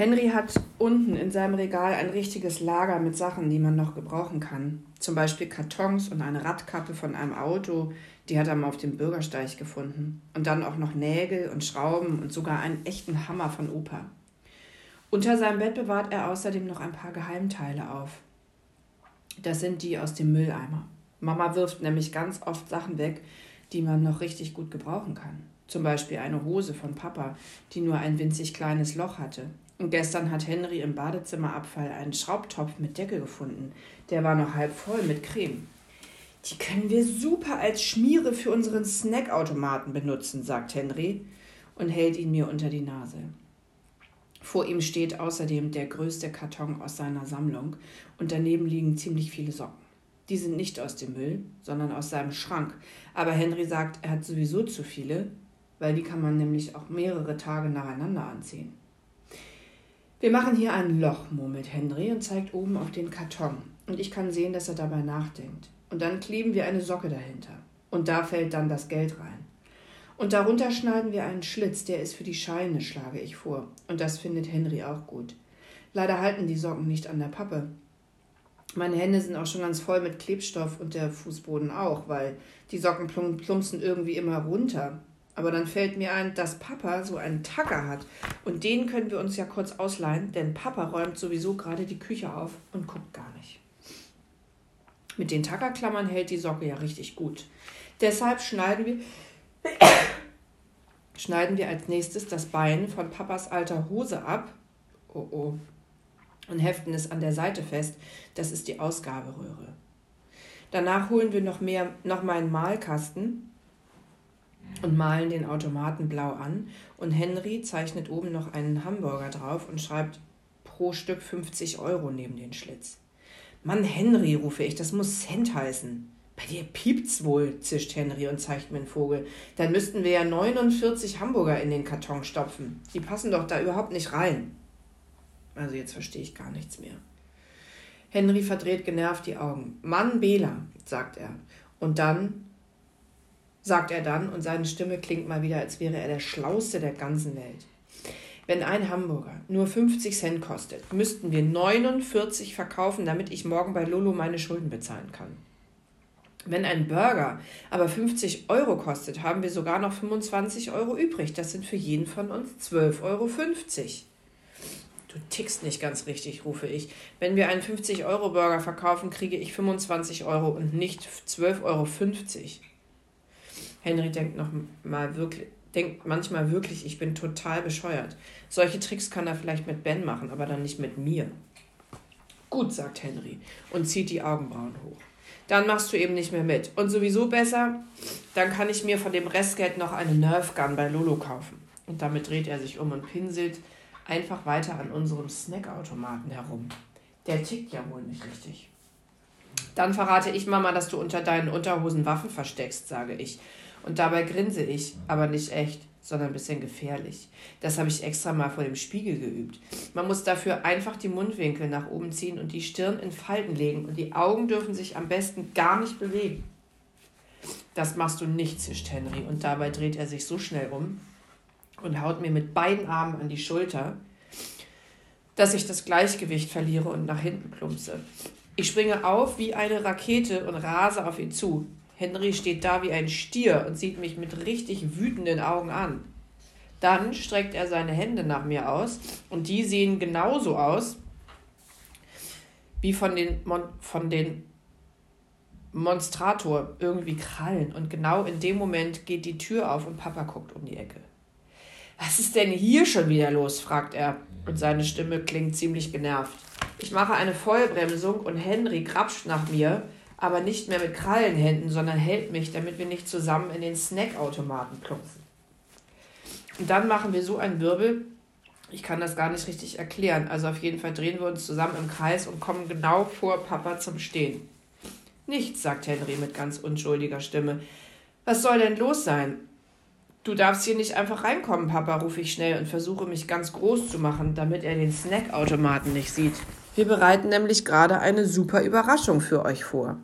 Henry hat unten in seinem Regal ein richtiges Lager mit Sachen, die man noch gebrauchen kann. Zum Beispiel Kartons und eine Radkappe von einem Auto, die hat er mal auf dem Bürgersteig gefunden. Und dann auch noch Nägel und Schrauben und sogar einen echten Hammer von Opa. Unter seinem Bett bewahrt er außerdem noch ein paar Geheimteile auf. Das sind die aus dem Mülleimer. Mama wirft nämlich ganz oft Sachen weg, die man noch richtig gut gebrauchen kann. Zum Beispiel eine Hose von Papa, die nur ein winzig kleines Loch hatte. Und gestern hat Henry im Badezimmerabfall einen Schraubtopf mit Deckel gefunden. Der war noch halb voll mit Creme. Die können wir super als Schmiere für unseren Snackautomaten benutzen, sagt Henry und hält ihn mir unter die Nase. Vor ihm steht außerdem der größte Karton aus seiner Sammlung und daneben liegen ziemlich viele Socken. Die sind nicht aus dem Müll, sondern aus seinem Schrank. Aber Henry sagt, er hat sowieso zu viele, weil die kann man nämlich auch mehrere Tage nacheinander anziehen. Wir machen hier ein Loch, murmelt Henry und zeigt oben auf den Karton. Und ich kann sehen, dass er dabei nachdenkt. Und dann kleben wir eine Socke dahinter. Und da fällt dann das Geld rein. Und darunter schneiden wir einen Schlitz, der ist für die Scheine, schlage ich vor. Und das findet Henry auch gut. Leider halten die Socken nicht an der Pappe. Meine Hände sind auch schon ganz voll mit Klebstoff und der Fußboden auch, weil die Socken plumpsen irgendwie immer runter. Aber dann fällt mir ein, dass Papa so einen Tacker hat. Und den können wir uns ja kurz ausleihen, denn Papa räumt sowieso gerade die Küche auf und guckt gar nicht. Mit den Tackerklammern hält die Socke ja richtig gut. Deshalb schneiden wir, schneiden wir als nächstes das Bein von Papas alter Hose ab. Oh oh. Und heften es an der Seite fest. Das ist die Ausgaberöhre. Danach holen wir noch mehr, noch mal einen Malkasten und malen den Automaten blau an. Und Henry zeichnet oben noch einen Hamburger drauf und schreibt pro Stück 50 Euro neben den Schlitz. Mann, Henry, rufe ich, das muss Cent heißen. Bei dir piept's wohl, zischt Henry und zeigt mir einen Vogel. Dann müssten wir ja 49 Hamburger in den Karton stopfen. Die passen doch da überhaupt nicht rein. Also jetzt verstehe ich gar nichts mehr. Henry verdreht genervt die Augen. Mann, Bela, sagt er. Und dann, sagt er dann, und seine Stimme klingt mal wieder, als wäre er der Schlauste der ganzen Welt. Wenn ein Hamburger nur 50 Cent kostet, müssten wir 49 verkaufen, damit ich morgen bei Lolo meine Schulden bezahlen kann. Wenn ein Burger aber 50 Euro kostet, haben wir sogar noch 25 Euro übrig. Das sind für jeden von uns 12,50 Euro. Du tickst nicht ganz richtig, rufe ich. Wenn wir einen 50-Euro-Burger verkaufen, kriege ich 25 Euro und nicht 12,50 Euro. Henry denkt noch mal wirklich, denkt manchmal wirklich, ich bin total bescheuert. Solche Tricks kann er vielleicht mit Ben machen, aber dann nicht mit mir. Gut, sagt Henry und zieht die Augenbrauen hoch. Dann machst du eben nicht mehr mit. Und sowieso besser, dann kann ich mir von dem Restgeld noch eine Nerf Gun bei Lolo kaufen. Und damit dreht er sich um und pinselt einfach weiter an unserem Snackautomaten herum. Der tickt ja wohl nicht richtig. Dann verrate ich Mama, dass du unter deinen Unterhosen Waffen versteckst, sage ich. Und dabei grinse ich, aber nicht echt, sondern ein bisschen gefährlich. Das habe ich extra mal vor dem Spiegel geübt. Man muss dafür einfach die Mundwinkel nach oben ziehen und die Stirn in Falten legen und die Augen dürfen sich am besten gar nicht bewegen. Das machst du nicht, zischt Henry und dabei dreht er sich so schnell um und haut mir mit beiden Armen an die Schulter, dass ich das Gleichgewicht verliere und nach hinten plumpse. Ich springe auf wie eine Rakete und rase auf ihn zu. Henry steht da wie ein Stier und sieht mich mit richtig wütenden Augen an. Dann streckt er seine Hände nach mir aus und die sehen genauso aus wie von den, Mon von den Monstrator, irgendwie Krallen. Und genau in dem Moment geht die Tür auf und Papa guckt um die Ecke. Was ist denn hier schon wieder los? fragt er und seine Stimme klingt ziemlich genervt. Ich mache eine Vollbremsung und Henry grapscht nach mir aber nicht mehr mit Krallenhänden, sondern hält mich, damit wir nicht zusammen in den Snackautomaten plumpsen. Und dann machen wir so einen Wirbel, ich kann das gar nicht richtig erklären. Also auf jeden Fall drehen wir uns zusammen im Kreis und kommen genau vor Papa zum Stehen. Nichts, sagt Henry mit ganz unschuldiger Stimme. Was soll denn los sein? Du darfst hier nicht einfach reinkommen, Papa, rufe ich schnell und versuche mich ganz groß zu machen, damit er den Snackautomaten nicht sieht. Wir bereiten nämlich gerade eine super Überraschung für euch vor.